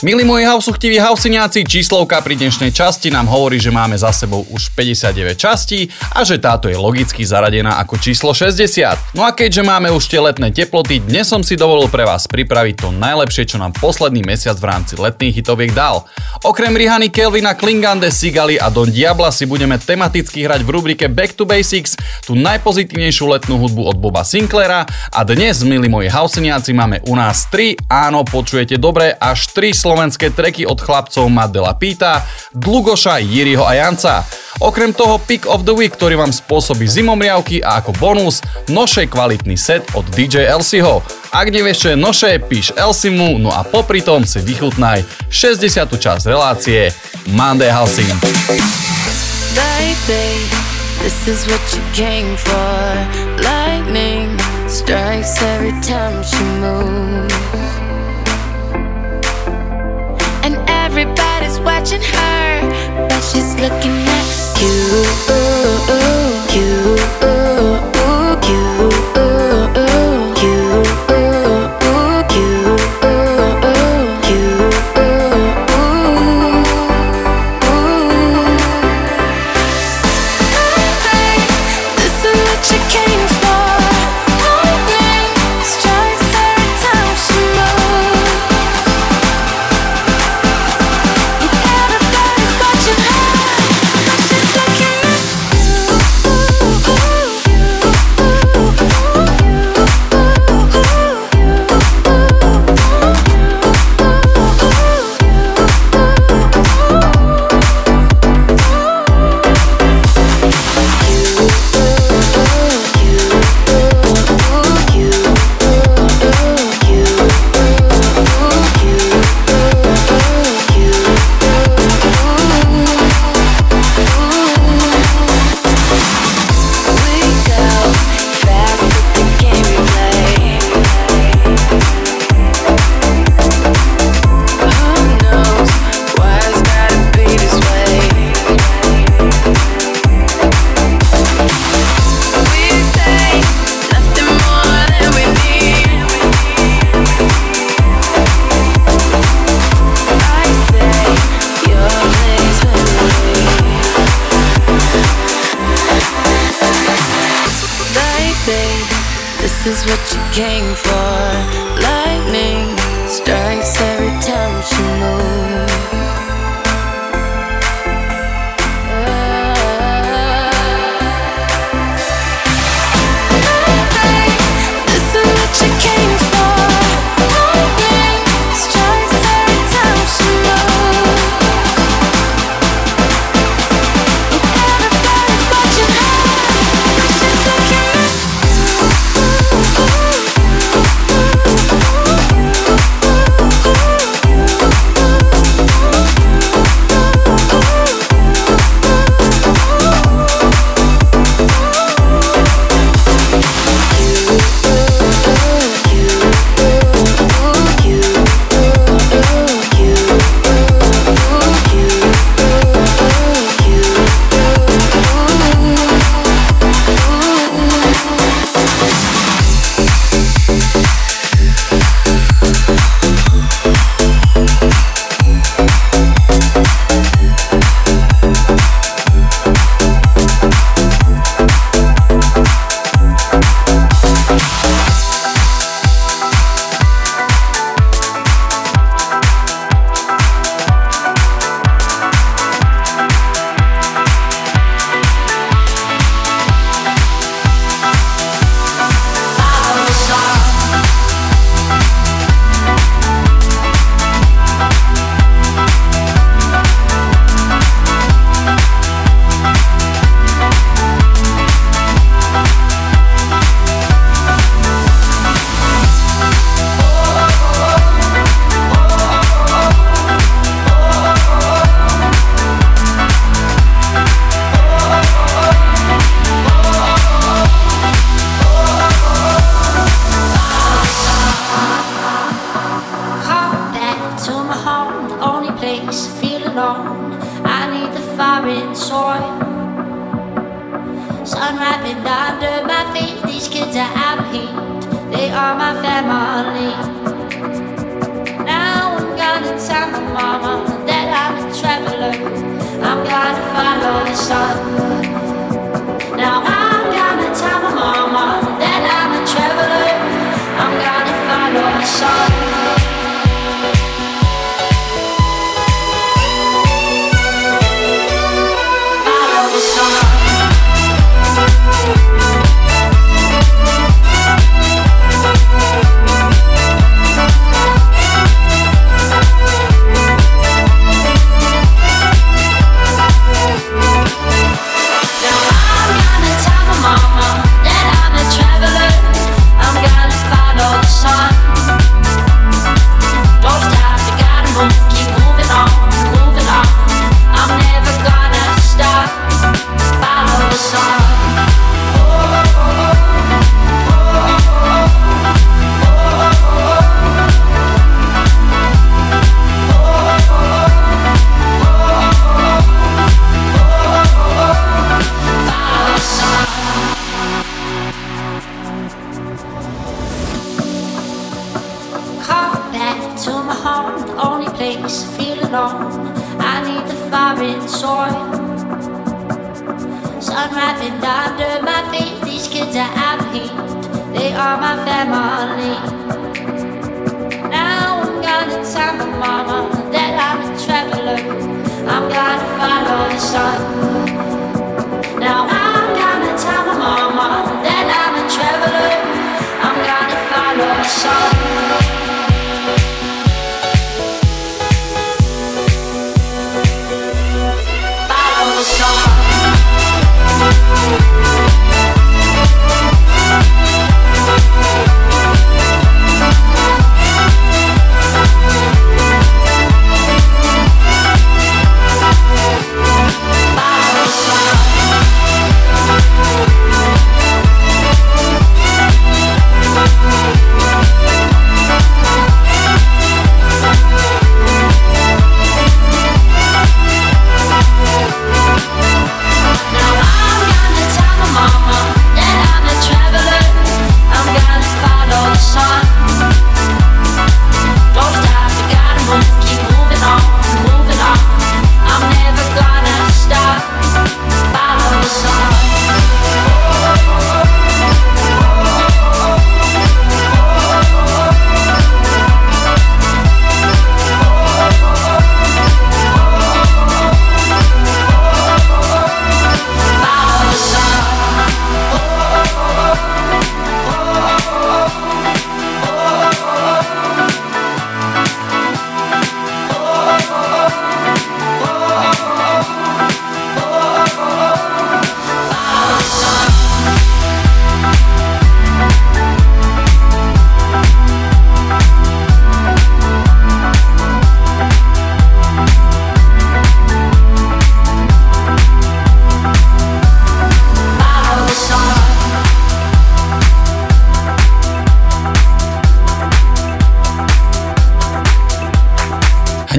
Milí moji hausuchtiví hausiniaci, číslovka pri dnešnej časti nám hovorí, že máme za sebou už 59 častí a že táto je logicky zaradená ako číslo 60. No a keďže máme už tie letné teploty, dnes som si dovolil pre vás pripraviť to najlepšie, čo nám posledný mesiac v rámci letných hitoviek dal. Okrem Rihany Kelvina, Klingande, Sigali a Don Diabla si budeme tematicky hrať v rubrike Back to Basics, tú najpozitívnejšiu letnú hudbu od Boba Sinclaira a dnes, milí moji hausiniaci, máme u nás 3, áno, počujete dobre, až 3 slovenské treky od chlapcov Madela Pita, Dlugoša, Jiriho a Janca. Okrem toho Pick of the Week, ktorý vám spôsobí zimomriavky a ako bonus nošej kvalitný set od DJ Elsieho. Ak nevieš, čo je noše, píš Elsimu, no a popri tom si vychutnaj 60. časť relácie Monday. Baby, this is what you came for. Lightning strikes every time she moves. Watching her, but she's looking at you. You. came from.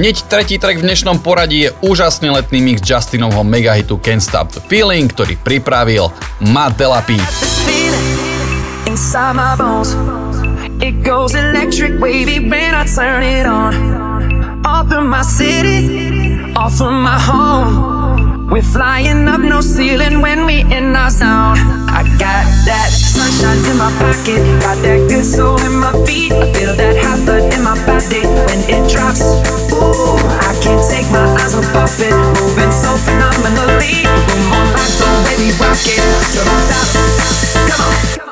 Hneď tretí track v dnešnom poradí je úžasný letný mix Justinovho megahitu Can't Stop the Feeling, ktorý pripravil Matt Delapi. It goes electric wavy when I turn it on. Off from my city, off from my home. We're flying up no ceiling when we in our zone. I got that sunshine in my pocket, got that good soul in my feet. I feel that hot blood in my body when it drops. Ooh, I can't take my eyes off it. Moving so phenomenally. Boom on like so baby rock it. Don't stop. Come on.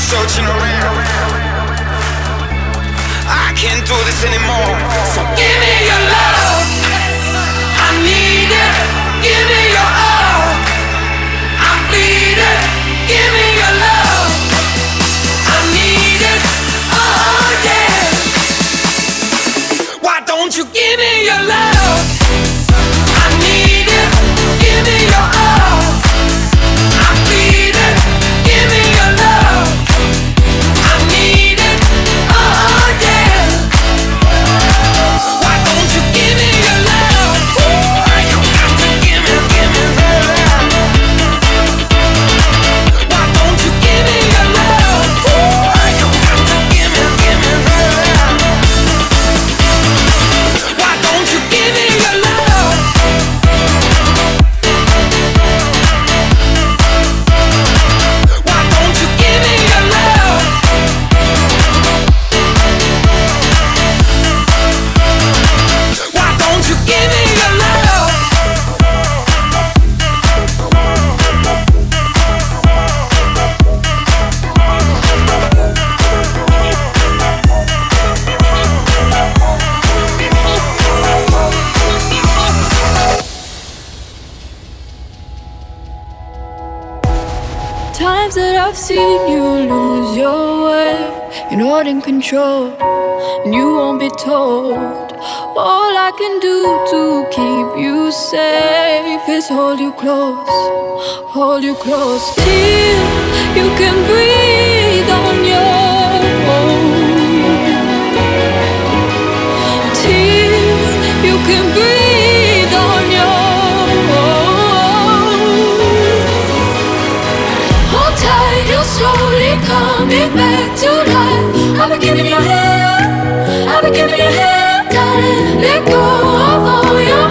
searching around. I can't do this anymore. So give me your love. I need it. Give me not in control, and you won't be told. All I can do to keep you safe is hold you close, hold you close till you can breathe on your own. You can breathe on your own. Hold tight, you're slowly coming back to life. I've been giving you hell, I've been giving you hell, darling. Let go of all your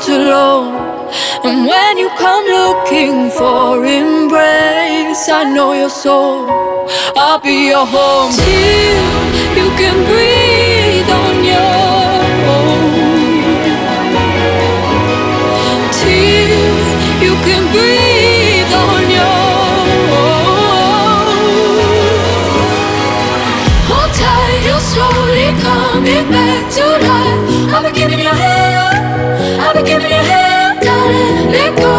Not alone. And when you come looking for embrace, I know your soul. I'll be your home till you can breathe on your own. Till you can breathe on your own. Hold tight, you're slowly coming back Let go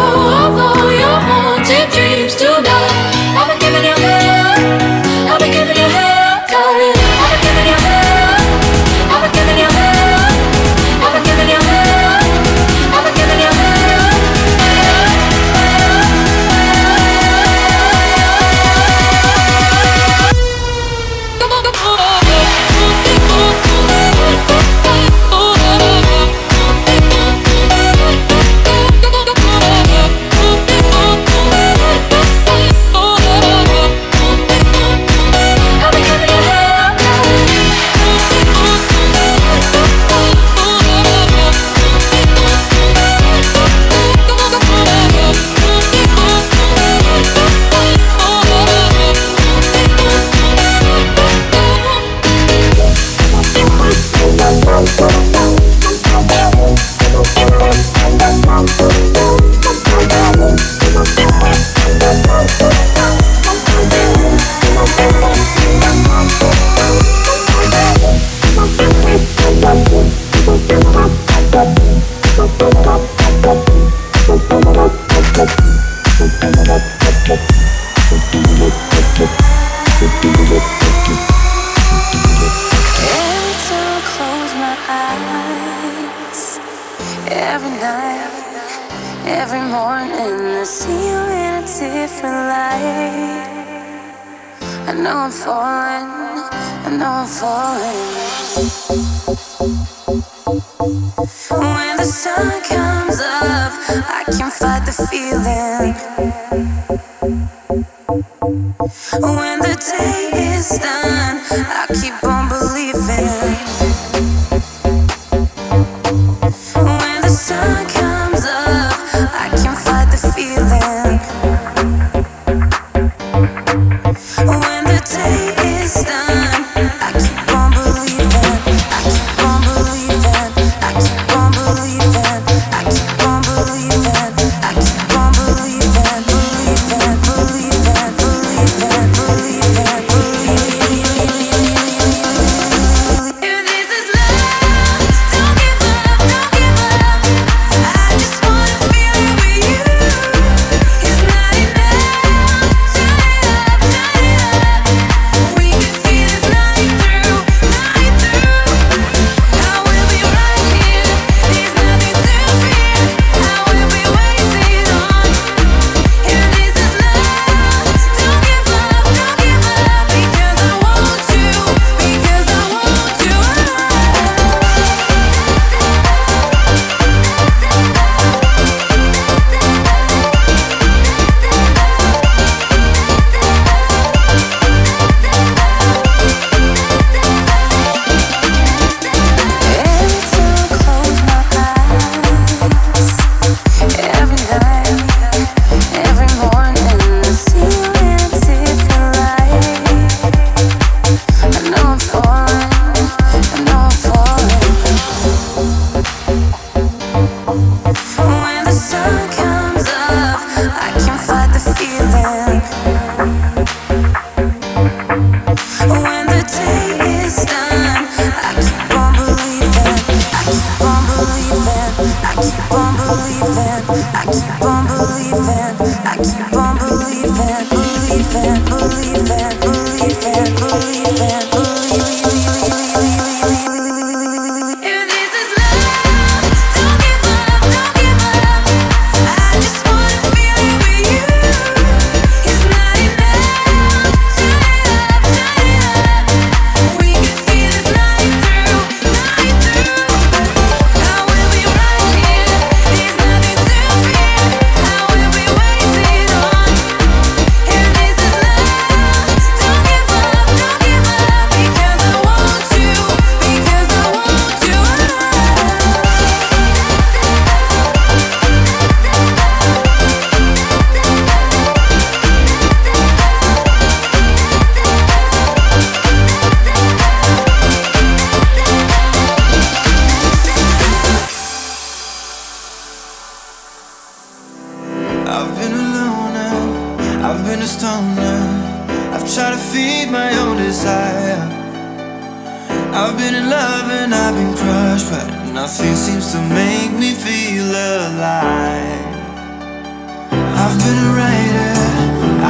been a writer,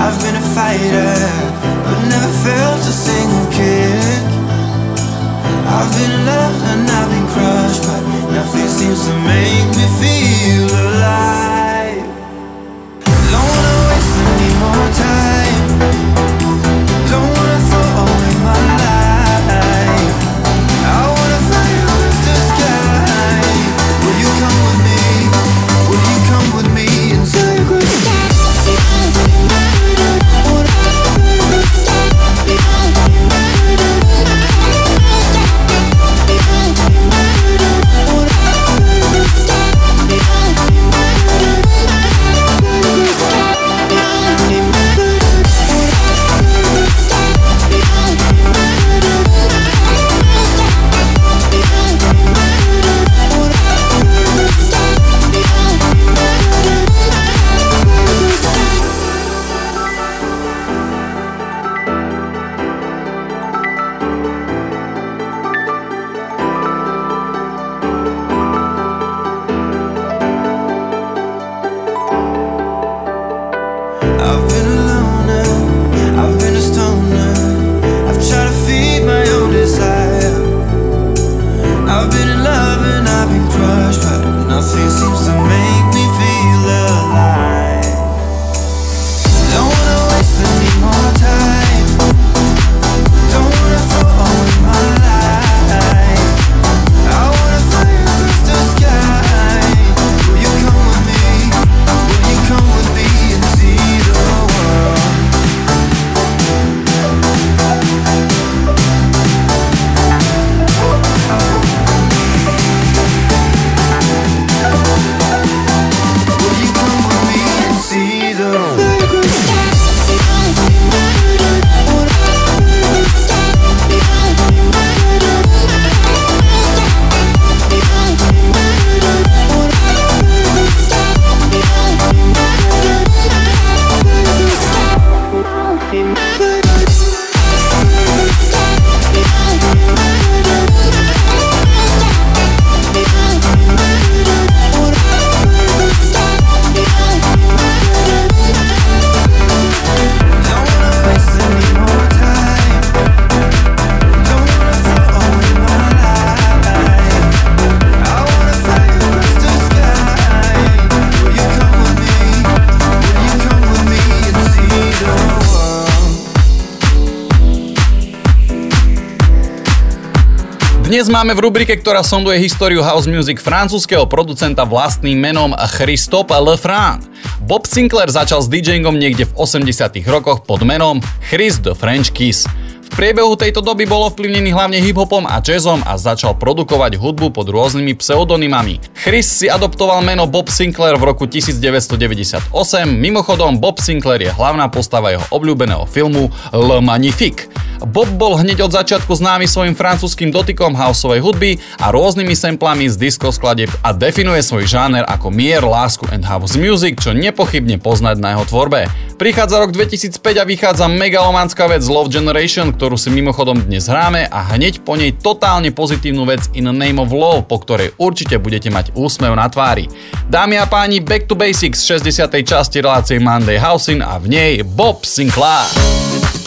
I've been a fighter, but never felt a single kick. I've been loved and I've been crushed, but nothing seems to make me feel alive. Máme v rubrike, ktorá sonduje históriu house music francúzského producenta vlastným menom Christophe Lefranc. Bob Sinclair začal s DJingom niekde v 80 rokoch pod menom Chris the French Kiss. V priebehu tejto doby bol ovplyvnený hlavne hiphopom a jazzom a začal produkovať hudbu pod rôznymi pseudonymami. Chris si adoptoval meno Bob Sinclair v roku 1998, mimochodom Bob Sinclair je hlavná postava jeho obľúbeného filmu Le Magnifique. Bob bol hneď od začiatku známy svojim francúzským dotykom houseovej hudby a rôznymi samplami z disco skladieb a definuje svoj žáner ako mier, lásku and house music, čo nepochybne poznať na jeho tvorbe. Prichádza rok 2005 a vychádza megalomanská vec Love Generation, ktorú si mimochodom dnes hráme a hneď po nej totálne pozitívnu vec In Name of Love, po ktorej určite budete mať úsmev na tvári. Dámy a páni, Back to Basics 60. časti relácie Monday Housing a v nej Bob Sinclair.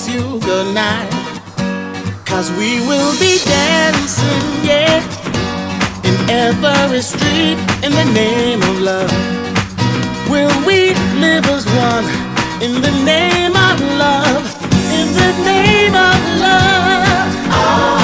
kiss you goodnight. Cause we will be dancing, yeah, in every street in the name of love. Will we live as one in the name of love? In the name of love. Oh.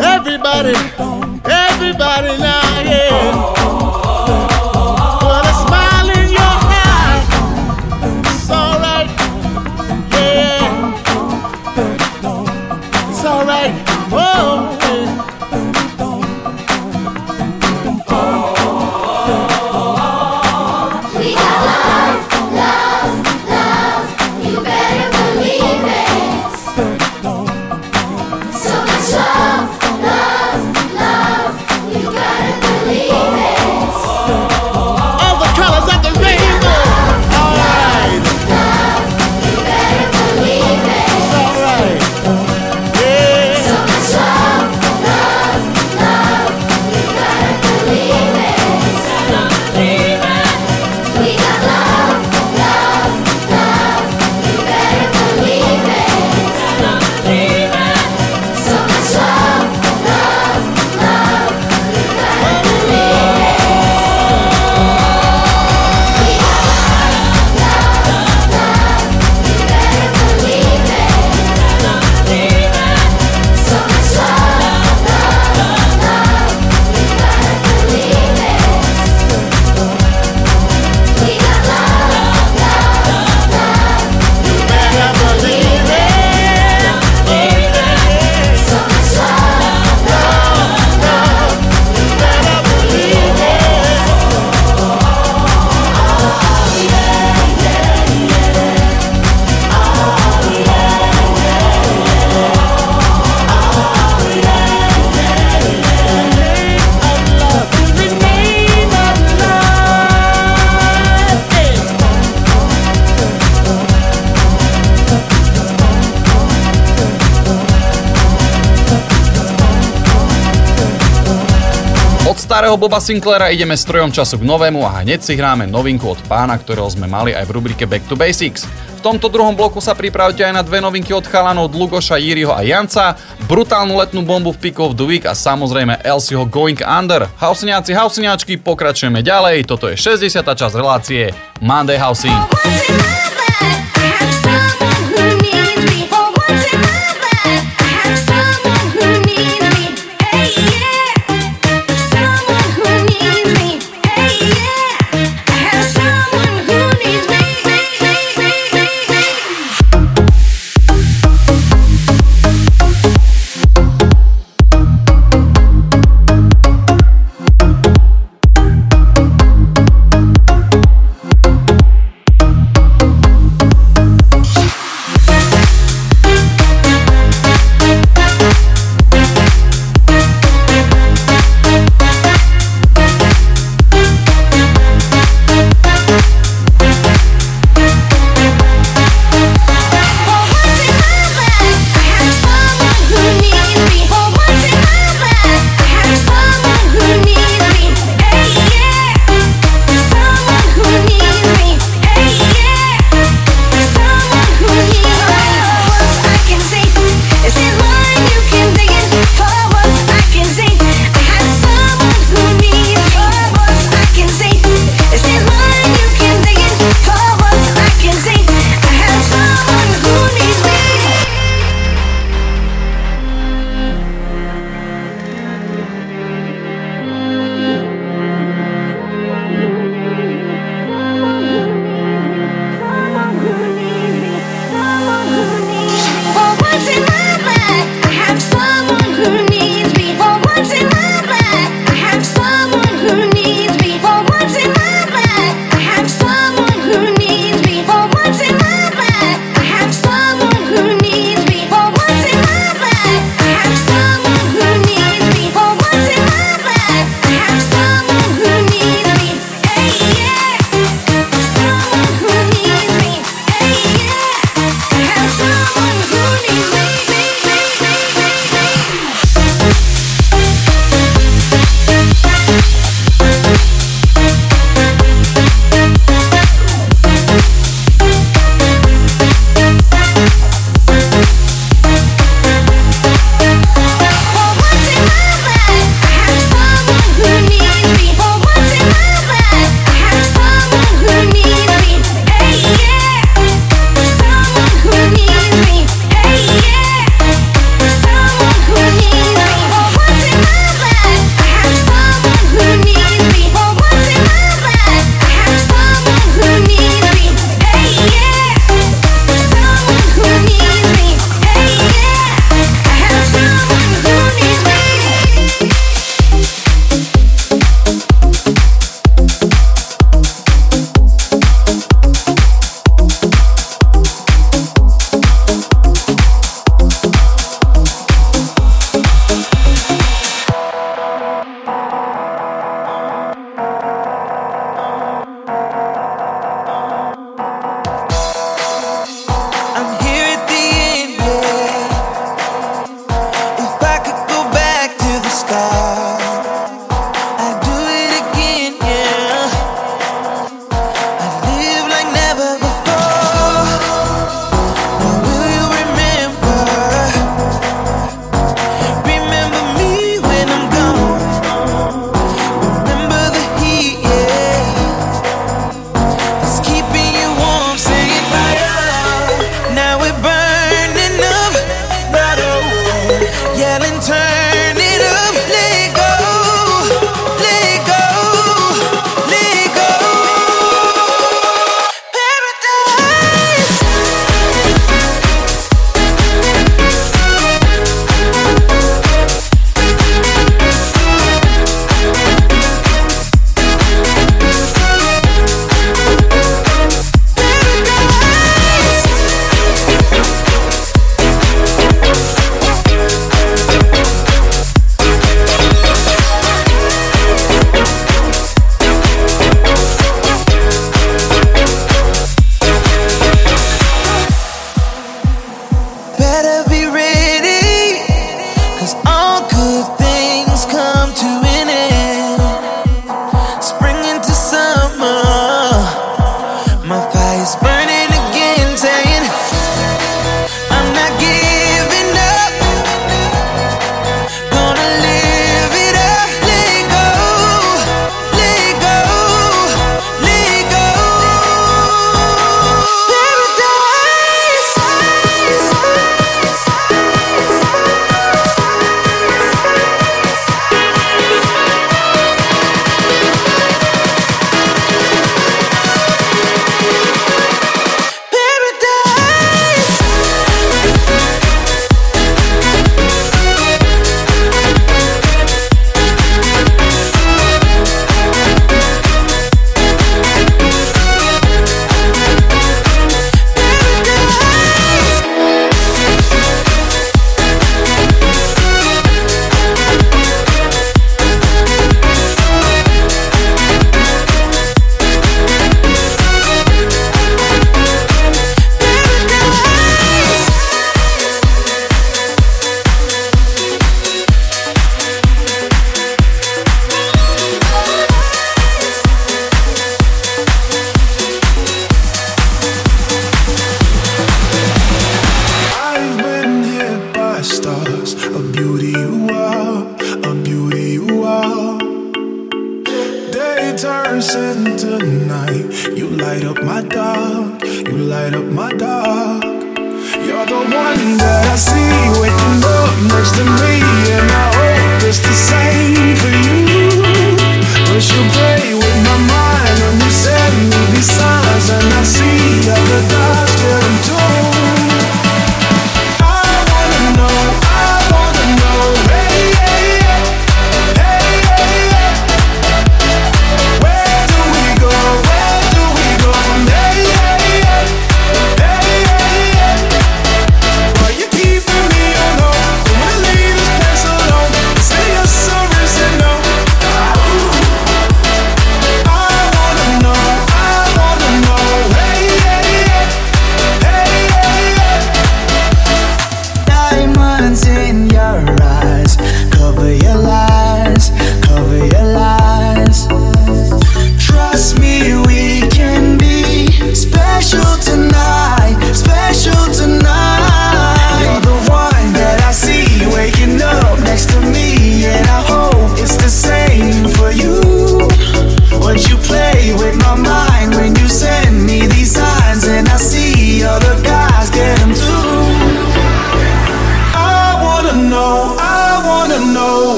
Everybody. Boba Sinclaira ideme strojom času k novému a hneď si hráme novinku od pána, ktorého sme mali aj v rubrike Back to Basics. V tomto druhom bloku sa pripravte aj na dve novinky od chalanov Dlugoša, Jiriho a Janca, brutálnu letnú bombu v Pick of the Week a samozrejme Elsieho Going Under. Hauseniaci, hauseniačky, pokračujeme ďalej, toto je 60. časť relácie Monday Housing.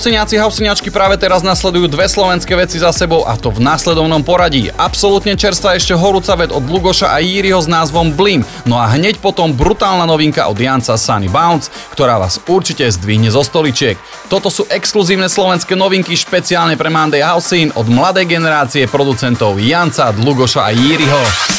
Hauseniaci, hauseniačky práve teraz nasledujú dve slovenské veci za sebou a to v následovnom poradí. Absolútne čerstvá ešte horúca ved od Lugoša a Jíriho s názvom Blim, no a hneď potom brutálna novinka od Janca Sunny Bounce, ktorá vás určite zdvihne zo stoličiek. Toto sú exkluzívne slovenské novinky špeciálne pre Monday Housein od mladej generácie producentov Janca, Lugoša a Jíriho.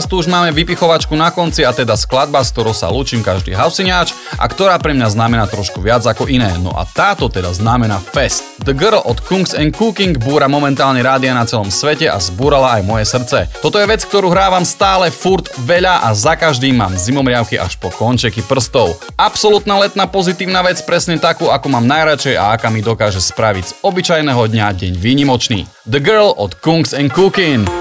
No a teraz tu už máme vypichovačku na konci a teda skladba, s ktorou sa lúčim každý hausiňáč a ktorá pre mňa znamená trošku viac ako iné. No a táto teda znamená Fest. The Girl od Kungs and Cooking búra momentálne rádia na celom svete a zbúrala aj moje srdce. Toto je vec, ktorú hrávam stále furt veľa a za každým mám zimomriavky až po končeky prstov. Absolutná letná pozitívna vec, presne takú, ako mám najradšej a aká mi dokáže spraviť z obyčajného dňa deň výnimočný. The Girl od Kungs and Cooking.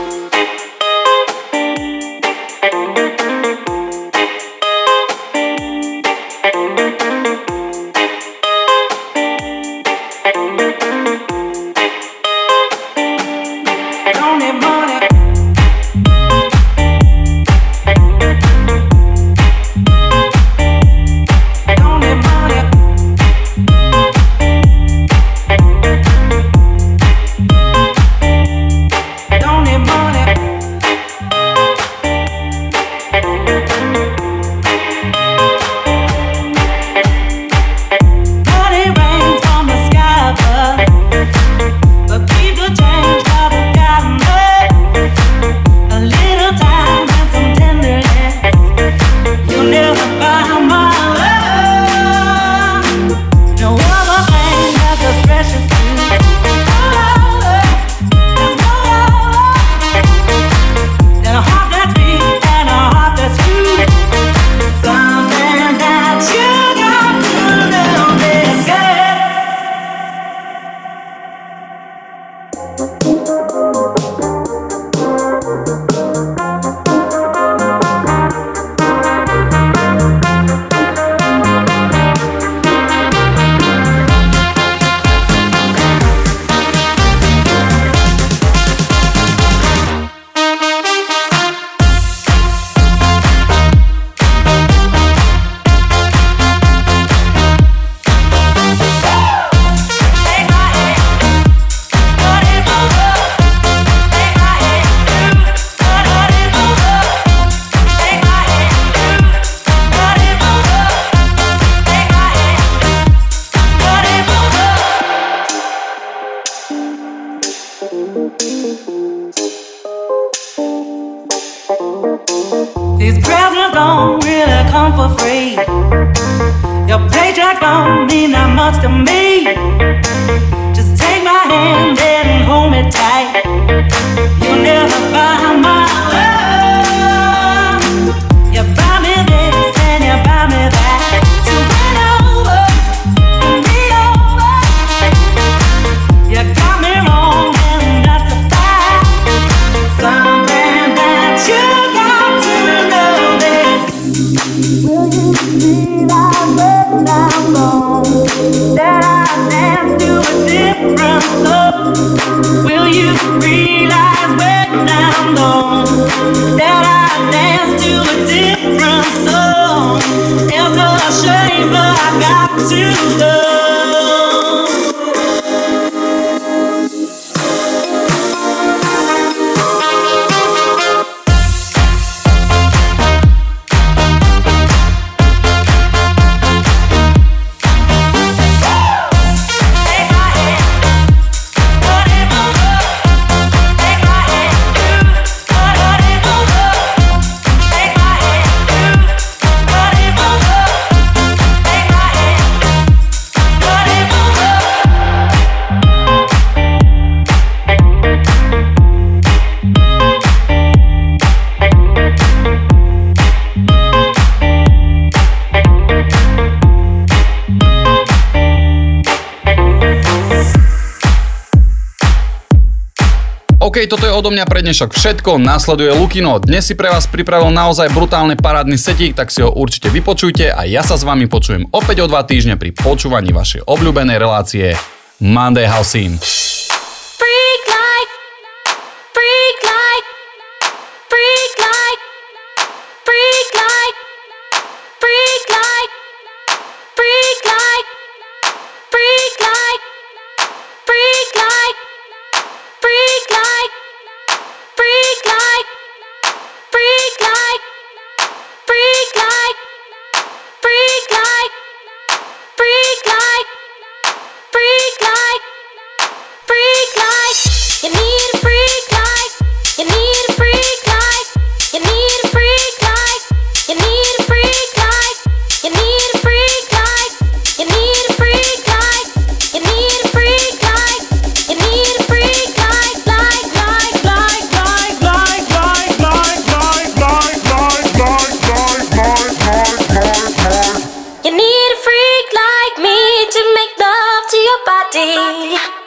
OK, toto je odo mňa pre dnešok všetko, následuje Lukino. Dnes si pre vás pripravil naozaj brutálne parádny setík, tak si ho určite vypočujte a ja sa s vami počujem opäť o dva týždne pri počúvaní vašej obľúbenej relácie Monday House Scene. Freak like, freak like, freak like, freak freak like, freak like, freak like, freak like, freak like, freak like, freak like, freak like, freak like, freak like. Freak like, you need a freak like, you need a freak like, you need a freak like, you need a freak like, you need D.